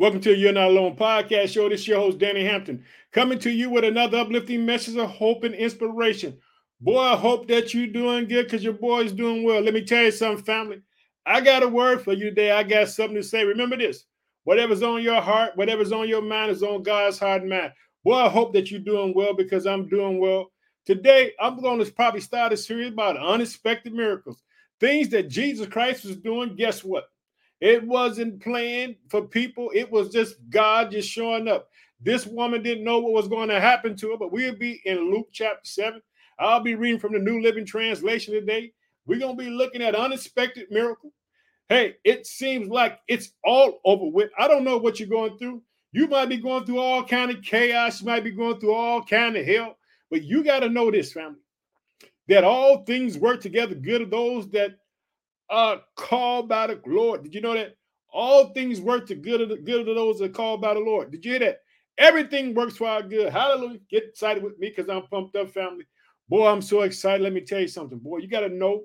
Welcome to You're Not Alone podcast show. This is your host, Danny Hampton, coming to you with another uplifting message of hope and inspiration. Boy, I hope that you're doing good because your boy's doing well. Let me tell you something, family. I got a word for you today. I got something to say. Remember this whatever's on your heart, whatever's on your mind is on God's heart and mind. Boy, I hope that you're doing well because I'm doing well. Today, I'm going to probably start a series about unexpected miracles, things that Jesus Christ was doing. Guess what? It wasn't planned for people. It was just God just showing up. This woman didn't know what was going to happen to her, but we'll be in Luke chapter 7. I'll be reading from the New Living Translation today. We're going to be looking at unexpected miracle. Hey, it seems like it's all over with. I don't know what you're going through. You might be going through all kind of chaos. You might be going through all kind of hell. But you got to know this, family, that all things work together good of those that are called by the Lord. Did you know that? All things work to good of the good of those that are called by the Lord. Did you hear that? Everything works for our good. Hallelujah. Get excited with me because I'm pumped up, family. Boy, I'm so excited. Let me tell you something. Boy, you got to know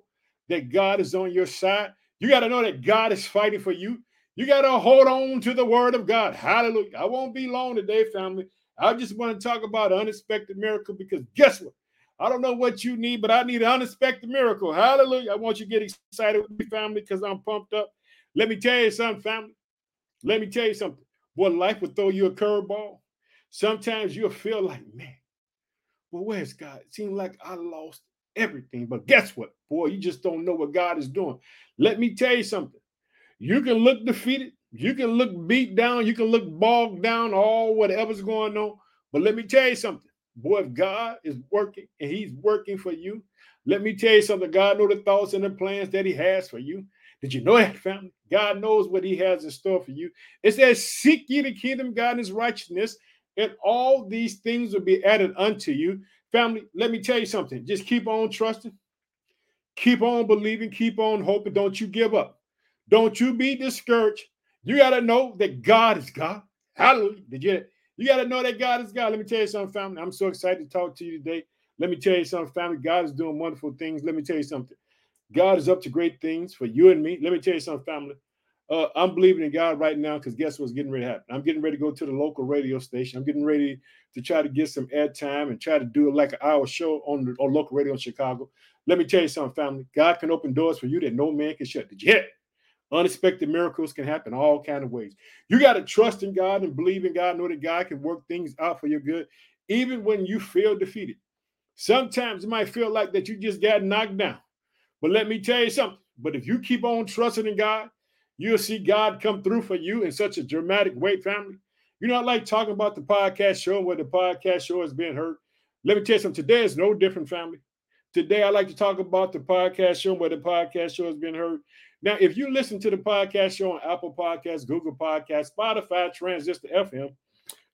that God is on your side. You got to know that God is fighting for you. You got to hold on to the word of God. Hallelujah. I won't be long today, family. I just want to talk about unexpected miracle because guess what? I don't know what you need, but I need an unexpected miracle. Hallelujah. I want you to get excited with me, family, because I'm pumped up. Let me tell you something, family. Let me tell you something. Boy, life will throw you a curveball. Sometimes you'll feel like, man, well, where's God? It seems like I lost everything. But guess what? Boy, you just don't know what God is doing. Let me tell you something. You can look defeated. You can look beat down. You can look bogged down, all whatever's going on. But let me tell you something. Boy, if God is working and He's working for you, let me tell you something. God knows the thoughts and the plans that He has for you. Did you know that, family? God knows what He has in store for you. It says, Seek ye the kingdom, God, and His righteousness, and all these things will be added unto you. Family, let me tell you something. Just keep on trusting, keep on believing, keep on hoping. Don't you give up. Don't you be discouraged. You got to know that God is God. Hallelujah. Did you? You got to know that God is God. Let me tell you something, family. I'm so excited to talk to you today. Let me tell you something, family. God is doing wonderful things. Let me tell you something. God is up to great things for you and me. Let me tell you something, family. Uh, I'm believing in God right now because guess what's getting ready to happen? I'm getting ready to go to the local radio station. I'm getting ready to try to get some airtime and try to do like an hour show on the on local radio in Chicago. Let me tell you something, family. God can open doors for you that no man can shut. Did you hear? Unexpected miracles can happen all kind of ways. You got to trust in God and believe in God, know that God can work things out for your good, even when you feel defeated. Sometimes it might feel like that you just got knocked down. But let me tell you something. But if you keep on trusting in God, you'll see God come through for you in such a dramatic way, family. You know, I like talking about the podcast show where the podcast show has been heard. Let me tell you something. Today is no different, family. Today, I like to talk about the podcast show where the podcast show has been heard. Now, if you listen to the podcast show on Apple Podcasts, Google Podcasts, Spotify, Transistor FM,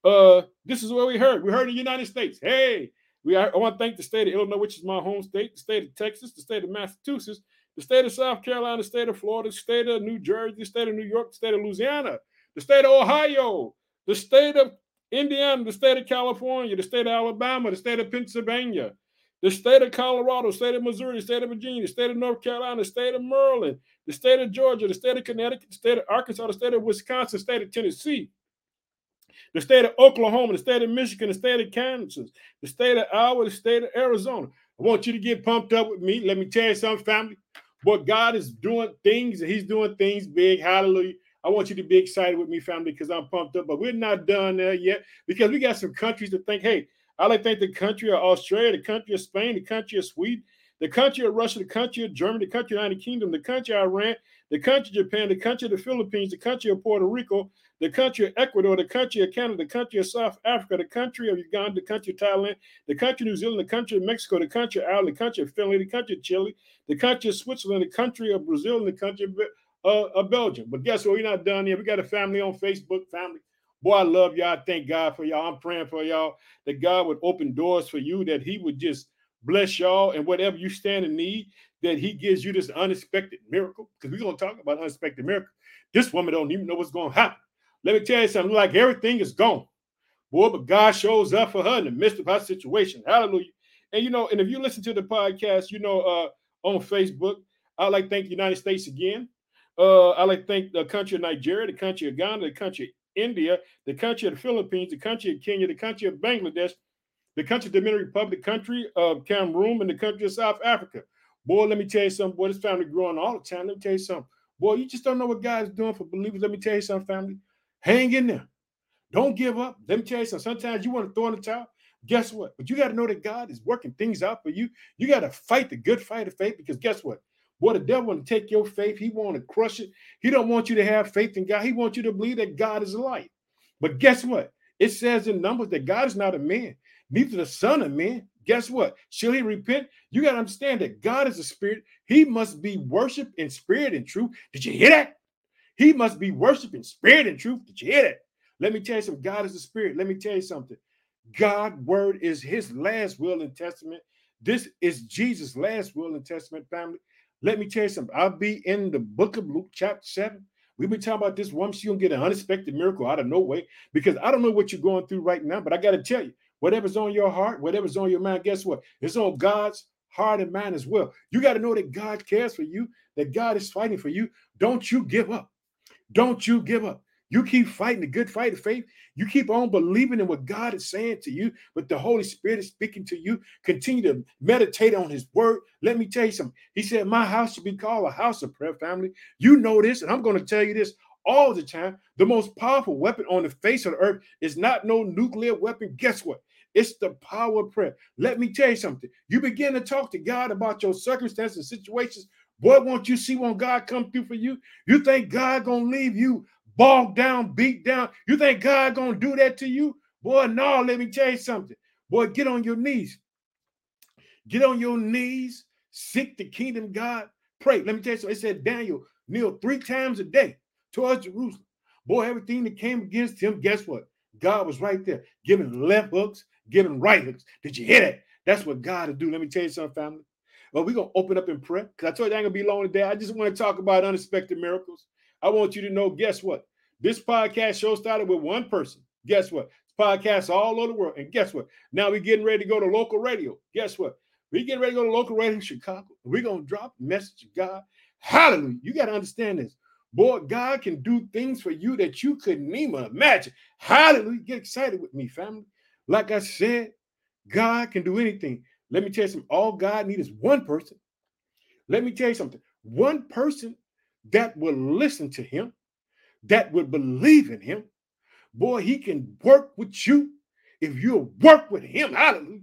uh, this is where we heard. We heard in the United States. Hey, we I want to thank the state of Illinois, which is my home state, the state of Texas, the state of Massachusetts, the state of South Carolina, the state of Florida, the state of New Jersey, the state of New York, the state of Louisiana, the state of Ohio, the state of Indiana, the state of California, the state of Alabama, the state of Pennsylvania, the state of Colorado, state of Missouri, the state of Virginia, the state of North Carolina, the state of Maryland, the state of Georgia, the state of Connecticut, the state of Arkansas, the state of Wisconsin, the state of Tennessee, the state of Oklahoma, the state of Michigan, the state of Kansas, the state of Iowa, the state of Arizona. I want you to get pumped up with me. Let me tell you something, family. What God is doing things, He's doing things big. Hallelujah. I want you to be excited with me, family, because I'm pumped up. But we're not done there yet because we got some countries to think, hey, I like to think the country of Australia, the country of Spain, the country of Sweden, the country of Russia, the country of Germany, the country of United Kingdom, the country of Iran, the country of Japan, the country of the Philippines, the country of Puerto Rico, the country of Ecuador, the country of Canada, the country of South Africa, the country of Uganda, the country of Thailand, the country of New Zealand, the country of Mexico, the country of Ireland, the country of Finland, the country of Chile, the country of Switzerland, the country of Brazil, and the country of, uh, of Belgium. But guess what? We're not done yet. We got a family on Facebook, family. Boy, I love y'all. I thank God for y'all. I'm praying for y'all that God would open doors for you, that He would just bless y'all and whatever you stand in need, that he gives you this unexpected miracle. Because we're gonna talk about unexpected miracle. This woman don't even know what's gonna happen. Let me tell you something, like everything is gone. Boy, but God shows up for her in the midst of her situation. Hallelujah. And you know, and if you listen to the podcast, you know, uh, on Facebook, I like thank the United States again. Uh, I like thank the country of Nigeria, the country of Ghana, the country India, the country of the Philippines, the country of Kenya, the country of Bangladesh, the country of the Dominican Republic, country of Cameroon, and the country of South Africa. Boy, let me tell you something. Boy, this family growing all the time. Let me tell you something. Boy, you just don't know what God is doing for believers. Let me tell you something, family. Hang in there. Don't give up. Let me tell you something. Sometimes you want to throw in the towel. Guess what? But you got to know that God is working things out for you. You got to fight the good fight of faith because guess what? Boy, the devil want to take your faith. He want to crush it. He don't want you to have faith in God. He wants you to believe that God is light. But guess what? It says in Numbers that God is not a man, neither the son of man. Guess what? Shall he repent? You got to understand that God is a spirit. He must be worshiped in spirit and truth. Did you hear that? He must be worshiped in spirit and truth. Did you hear that? Let me tell you something. God is a spirit. Let me tell you something. God word is his last will and testament. This is Jesus' last will and testament, family. Let me tell you something. I'll be in the book of Luke, chapter 7. We've been talking about this woman. She's gonna get an unexpected miracle out of no way because I don't know what you're going through right now, but I got to tell you, whatever's on your heart, whatever's on your mind, guess what? It's on God's heart and mind as well. You got to know that God cares for you, that God is fighting for you. Don't you give up. Don't you give up. You keep fighting the good fight of faith. You keep on believing in what God is saying to you, but the Holy Spirit is speaking to you. Continue to meditate on His word. Let me tell you something. He said, My house should be called a house of prayer, family. You know this, and I'm going to tell you this all the time. The most powerful weapon on the face of the earth is not no nuclear weapon. Guess what? It's the power of prayer. Let me tell you something. You begin to talk to God about your circumstances, and situations. Boy, won't you see when God come through for you? You think God gonna leave you bogged down, beat down. You think God gonna do that to you? Boy, no, let me tell you something. Boy, get on your knees. Get on your knees, seek the kingdom God. Pray. Let me tell you something. It said Daniel kneel three times a day towards Jerusalem. Boy, everything that came against him, guess what? God was right there, giving left hooks, giving right hooks. Did you hear that? That's what God will do. Let me tell you something, family. Well, we're gonna open up in prayer because I told you I ain't gonna be long today. I just want to talk about unexpected miracles. I want you to know, guess what? This podcast show started with one person. Guess what? Podcasts all over the world. And guess what? Now we're getting ready to go to local radio. Guess what? We're getting ready to go to local radio in Chicago. We're going to drop the message of God. Hallelujah. You got to understand this. Boy, God can do things for you that you couldn't even imagine. Hallelujah. Get excited with me, family. Like I said, God can do anything. Let me tell you something. All God needs is one person. Let me tell you something. One person that will listen to him that would believe in him, boy, he can work with you if you'll work with him. Hallelujah.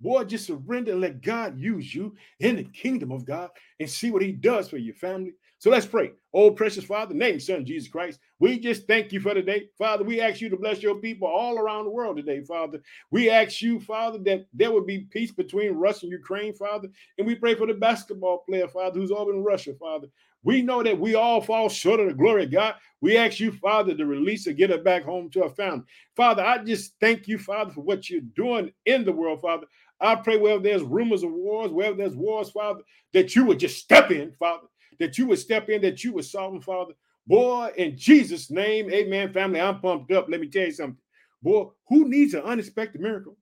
Boy, just surrender and let God use you in the kingdom of God and see what he does for your family. So let's pray. Oh, precious Father, name Son Jesus Christ. We just thank you for today. Father, we ask you to bless your people all around the world today, Father. We ask you, Father, that there would be peace between Russia and Ukraine, Father. And we pray for the basketball player, Father, who's over in Russia, Father. We know that we all fall short of the glory of God. We ask you, Father, to release her, get her back home to her family. Father, I just thank you, Father, for what you're doing in the world, Father. I pray wherever there's rumors of wars, wherever there's wars, Father, that you would just step in, Father, that you would step in, that you would solve them, Father. Boy, in Jesus' name, amen, family, I'm pumped up. Let me tell you something. Boy, who needs an unexpected miracle?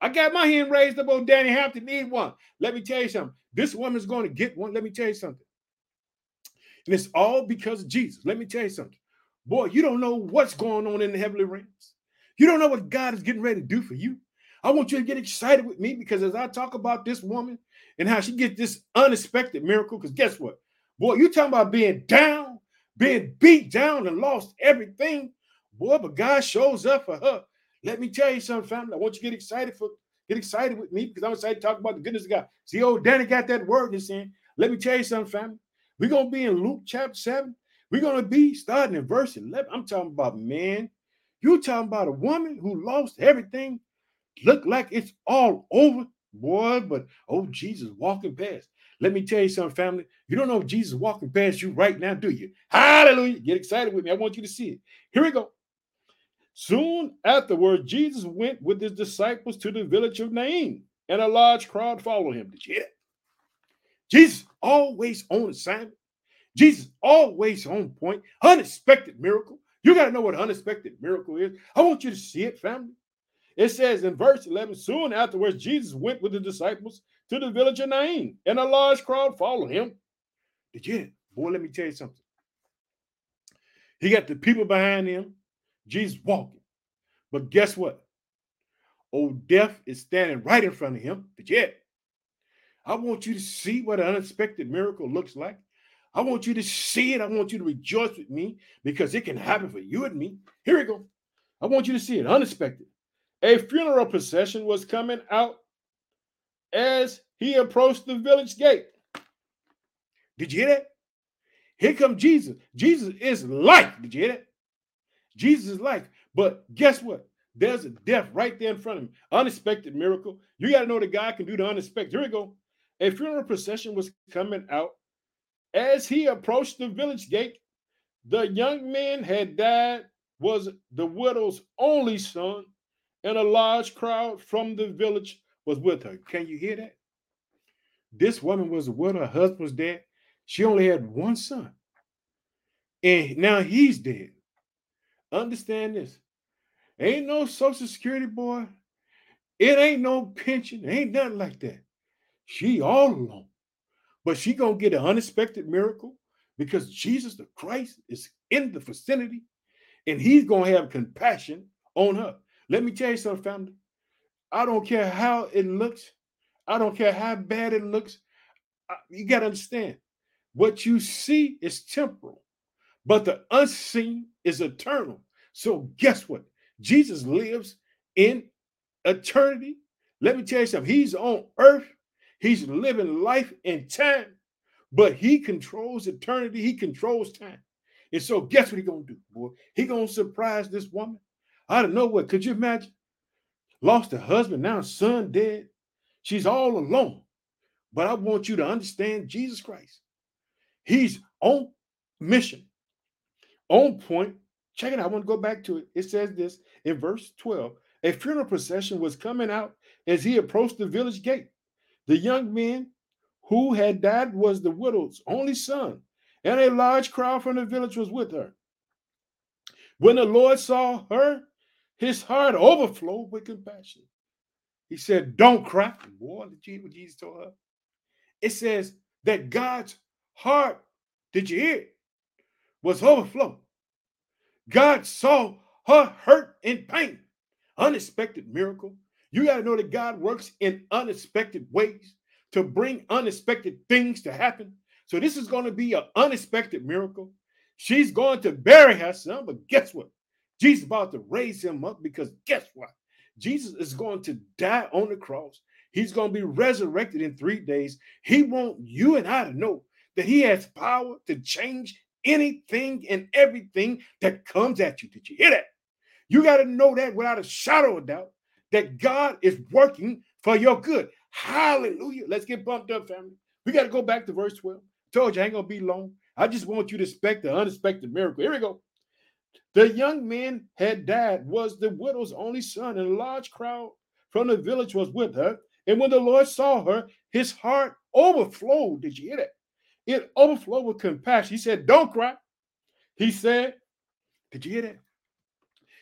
I got my hand raised up on Danny Hampton, need one. Let me tell you something. This woman's going to get one. Let me tell you something. And it's all because of Jesus. Let me tell you something. Boy, you don't know what's going on in the heavenly realms. You don't know what God is getting ready to do for you. I want you to get excited with me because as I talk about this woman and how she gets this unexpected miracle, because guess what? Boy, you talking about being down, being beat down and lost everything. Boy, but God shows up for her. Let me tell you something, family. I want you to get excited for get excited with me because I'm excited to talk about the goodness of God. See, old Danny got that word in hand. Let me tell you something, family. We're to be in Luke chapter 7. We're to be starting in verse 11. I'm talking about man. You're talking about a woman who lost everything, look like it's all over, boy. But oh, Jesus walking past. Let me tell you something, family. You don't know if Jesus is walking past you right now, do you? Hallelujah. Get excited with me. I want you to see it. Here we go. Soon afterward, Jesus went with his disciples to the village of Nain, and a large crowd followed him. Did you hear? Jesus always on assignment. Jesus always on point. Unexpected miracle. You got to know what unexpected miracle is. I want you to see it, family. It says in verse 11, soon afterwards, Jesus went with the disciples to the village of Nain, and a large crowd followed him. Did you? Boy, let me tell you something. He got the people behind him. Jesus walking. But guess what? Old death is standing right in front of him. But yet, I want you to see what an unexpected miracle looks like. I want you to see it. I want you to rejoice with me because it can happen for you and me. Here we go. I want you to see it unexpected. A funeral procession was coming out as he approached the village gate. Did you hear that? Here comes Jesus. Jesus is life. Did you hear that? Jesus is life. But guess what? There's a death right there in front of him. Unexpected miracle. You got to know that God can do the unexpected. Here we go. A funeral procession was coming out. As he approached the village gate, the young man had died, was the widow's only son, and a large crowd from the village was with her. Can you hear that? This woman was with her husband's dead. She only had one son. And now he's dead. Understand this. Ain't no social security boy. It ain't no pension. Ain't nothing like that. She all alone. But she gonna get an unexpected miracle because Jesus the Christ is in the vicinity and he's gonna have compassion on her. Let me tell you something, family. I don't care how it looks. I don't care how bad it looks. You got to understand what you see is temporal, but the unseen is eternal. So, guess what? Jesus lives in eternity. Let me tell you something. He's on earth He's living life in time, but he controls eternity. He controls time. And so guess what he gonna do, boy? He gonna surprise this woman. I don't know what. Could you imagine? Lost her husband, now son dead. She's all alone. But I want you to understand Jesus Christ. He's on mission, on point. Check it out. I want to go back to it. It says this in verse 12 A funeral procession was coming out as he approached the village gate. The young man who had died was the widow's only son, and a large crowd from the village was with her. When the Lord saw her, his heart overflowed with compassion. He said, Don't cry. Boy, what Jesus told her? It says that God's heart, did you hear it? Was overflowed. God saw her hurt and pain. Unexpected miracle, you got to know that God works in unexpected ways to bring unexpected things to happen. So this is going to be an unexpected miracle. She's going to bury her son, but guess what? Jesus about to raise him up because guess what? Jesus is going to die on the cross. He's going to be resurrected in three days. He wants you and I to know that he has power to change anything and everything that comes at you. Did you hear that? You got to know that without a shadow of doubt that God is working for your good. Hallelujah. Let's get bumped up, family. We got to go back to verse 12. Told you I ain't gonna be long. I just want you to expect the unexpected miracle. Here we go. The young man had died, was the widow's only son, and a large crowd from the village was with her. And when the Lord saw her, his heart overflowed. Did you hear that? It overflowed with compassion. He said, Don't cry. He said, Did you hear that?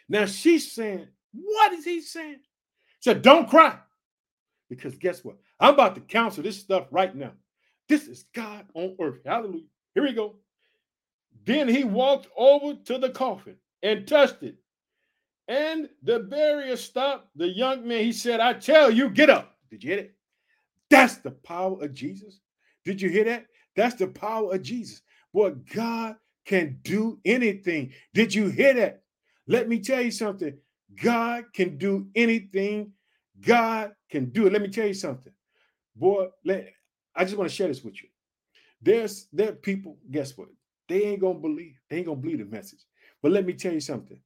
Now she's saying, What is he saying? He said, Don't cry. Because guess what? I'm about to counsel this stuff right now. This is God on earth. Hallelujah. Here we go. Then he walked over to the coffin and touched it. And the barrier stopped. The young man, he said, I tell you, get up. Did you hear it? That's the power of Jesus. Did you hear that? That's the power of Jesus. Boy, God can do anything. Did you hear that? Let me tell you something. God can do anything. God can do it. Let me tell you something. Boy, let, I just want to share this with you. There's there are people, guess what? They ain't gonna believe, they ain't gonna believe the message. But let me tell you something.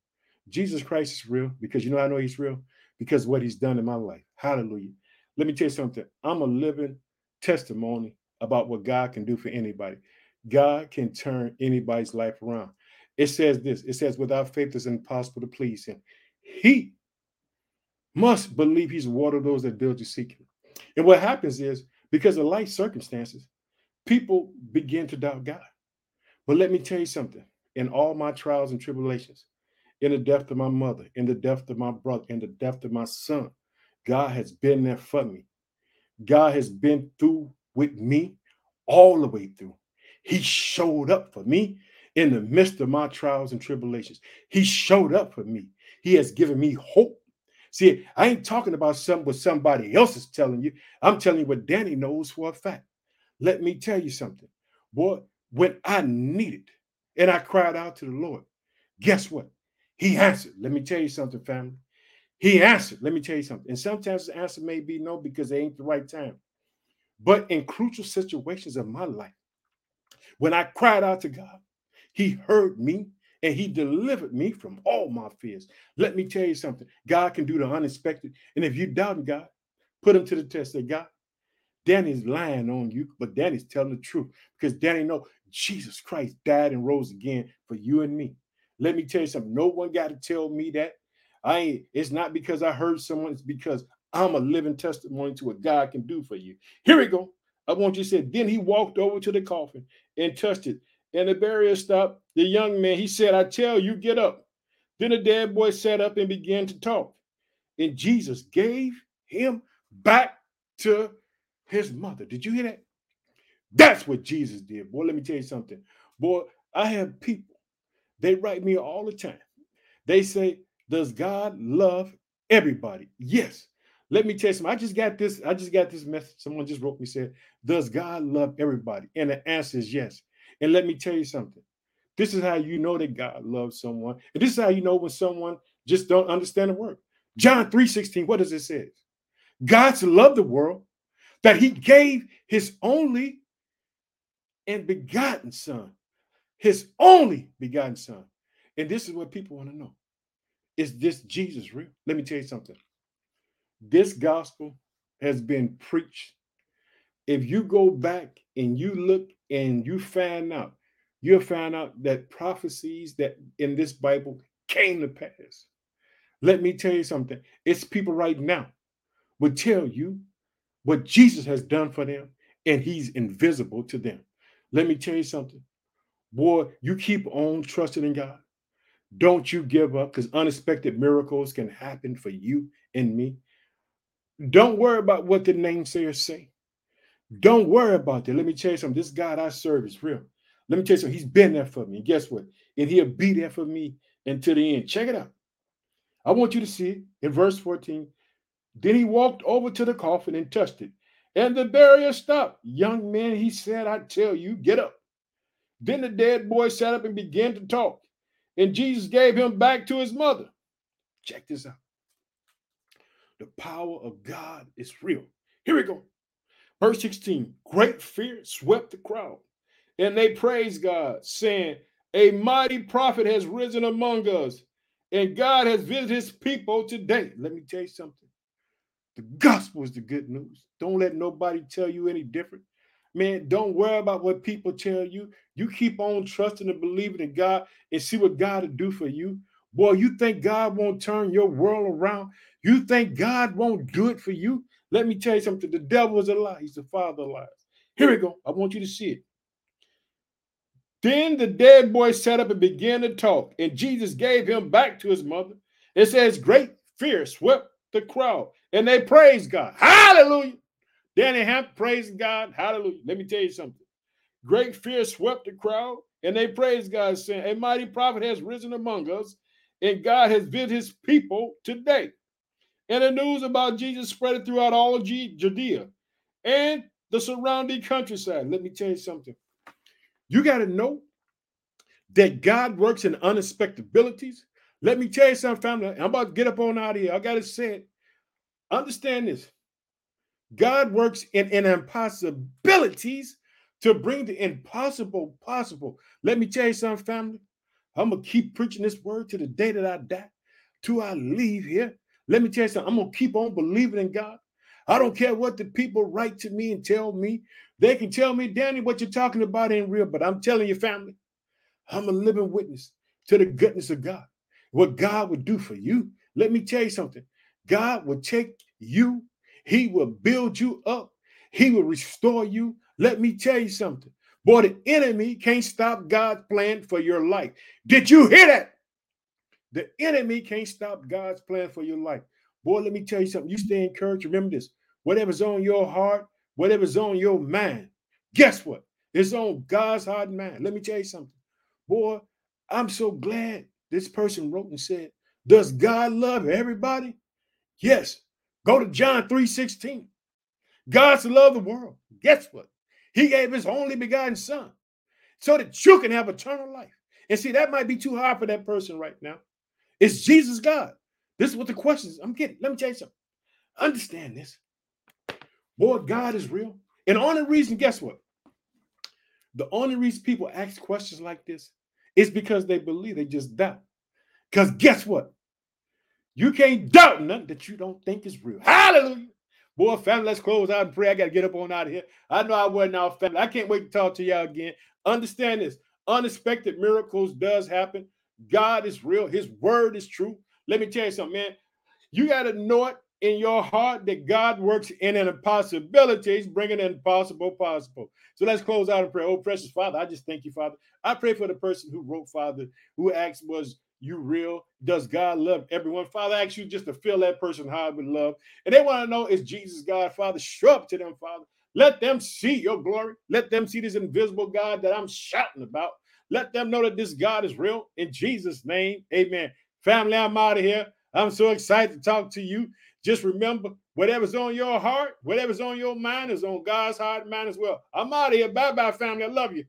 Jesus Christ is real because you know I know he's real because what he's done in my life. Hallelujah. Let me tell you something. I'm a living testimony about what God can do for anybody. God can turn anybody's life around. It says this it says, without faith, it's impossible to please him. He must believe he's water those that diligently seek him. And what happens is because of life circumstances, people begin to doubt God. But let me tell you something in all my trials and tribulations, in the death of my mother, in the death of my brother, in the death of my son, God has been there for me. God has been through with me all the way through. He showed up for me in the midst of my trials and tribulations. He showed up for me. He has given me hope. See, I ain't talking about something what somebody else is telling you. I'm telling you what Danny knows for a fact. Let me tell you something. Boy, when I needed and I cried out to the Lord, guess what? He answered. Let me tell you something, family. He answered. Let me tell you something. And sometimes the answer may be no because it ain't the right time. But in crucial situations of my life, when I cried out to God, He heard me and He delivered me from all my fears. Let me tell you something God can do the unexpected. And if you doubt God, put Him to the test. Say, God, Danny's lying on you, but Danny's telling the truth because Danny know Jesus Christ died and rose again for you and me. Let me tell you something. No one got to tell me that. I ain't, it's not because I heard someone, it's because I'm a living testimony to what God can do for you. Here we go. I want you to say, then he walked over to the coffin and touched it. And the barrier stopped. The young man, he said, I tell you, get up. Then the dead boy sat up and began to talk. And Jesus gave him back to his mother. Did you hear that? That's what Jesus did. Boy, let me tell you something. Boy, I have people, they write me all the time. They say, Does God love everybody? Yes. Let me tell you something. I just got this. I just got this message. Someone just wrote me said, "Does God love everybody?" And the answer is yes. And let me tell you something. This is how you know that God loves someone, and this is how you know when someone just don't understand the word. John three sixteen. What does it say? God's love the world that He gave His only and begotten Son, His only begotten Son. And this is what people want to know: Is this Jesus real? Let me tell you something this gospel has been preached. If you go back and you look and you find out, you'll find out that prophecies that in this Bible came to pass. Let me tell you something. It's people right now would tell you what Jesus has done for them, and he's invisible to them. Let me tell you something. Boy, you keep on trusting in God. Don't you give up because unexpected miracles can happen for you and me. Don't worry about what the namesayers say. Don't worry about that. Let me tell you something. This God I serve is real. Let me tell you something. He's been there for me. And guess what? And he'll be there for me until the end. Check it out. I want you to see it in verse 14. Then he walked over to the coffin and touched it. And the barrier stopped. Young man, he said, I tell you, get up. Then the dead boy sat up and began to talk. And Jesus gave him back to his mother. Check this out. The power of God is real. Here we go. Verse 16 Great fear swept the crowd, and they praised God, saying, A mighty prophet has risen among us, and God has visited his people today. Let me tell you something. The gospel is the good news. Don't let nobody tell you any different. Man, don't worry about what people tell you. You keep on trusting and believing in God and see what God will do for you. Boy, you think God won't turn your world around? You think God won't do it for you? Let me tell you something. The devil is a lie. He's the father of lies. Here we go. I want you to see it. Then the dead boy sat up and began to talk, and Jesus gave him back to his mother. It says, Great fear swept the crowd, and they praised God. Hallelujah. Danny Hampton praised God. Hallelujah. Let me tell you something. Great fear swept the crowd, and they praised God, saying, A mighty prophet has risen among us, and God has visited his people today. And the news about Jesus spread throughout all of Judea and the surrounding countryside. Let me tell you something. You got to know that God works in unexpected abilities. Let me tell you something, family. I'm about to get up on out of here. I got to say it. Understand this. God works in, in impossibilities to bring the impossible possible. Let me tell you something, family. I'm gonna keep preaching this word to the day that I die, till I leave here. Let me tell you something. I'm gonna keep on believing in God. I don't care what the people write to me and tell me. They can tell me, Danny, what you're talking about ain't real. But I'm telling you, family, I'm a living witness to the goodness of God. What God would do for you. Let me tell you something. God will take you, He will build you up, He will restore you. Let me tell you something. Boy, the enemy can't stop God's plan for your life. Did you hear that? The enemy can't stop God's plan for your life. Boy, let me tell you something. You stay encouraged. Remember this whatever's on your heart, whatever's on your mind, guess what? It's on God's heart and mind. Let me tell you something. Boy, I'm so glad this person wrote and said, Does God love everybody? Yes. Go to John 3 16. God's love the world. Guess what? He gave his only begotten son so that you can have eternal life. And see, that might be too hard for that person right now. Is Jesus God? This is what the question is. I'm kidding. Let me tell you something. Understand this. Boy, God is real. And only reason, guess what? The only reason people ask questions like this is because they believe, they just doubt. Because guess what? You can't doubt nothing that you don't think is real. Hallelujah. Boy, family, let's close out and pray. I got to get up on out of here. I know I wasn't out, family. I can't wait to talk to y'all again. Understand this unexpected miracles does happen. God is real. His word is true. Let me tell you something, man. You got to know it in your heart that God works in an impossibility. He's bringing an impossible possible. So let's close out and pray. Oh, precious Father, I just thank you, Father. I pray for the person who wrote, Father, who asked, was you real? Does God love everyone? Father, I ask you just to fill that person hard with love. And they want to know, is Jesus God? Father, show up to them, Father. Let them see your glory. Let them see this invisible God that I'm shouting about. Let them know that this God is real. In Jesus' name, amen. Family, I'm out of here. I'm so excited to talk to you. Just remember, whatever's on your heart, whatever's on your mind is on God's heart and mind as well. I'm out of here. Bye bye, family. I love you.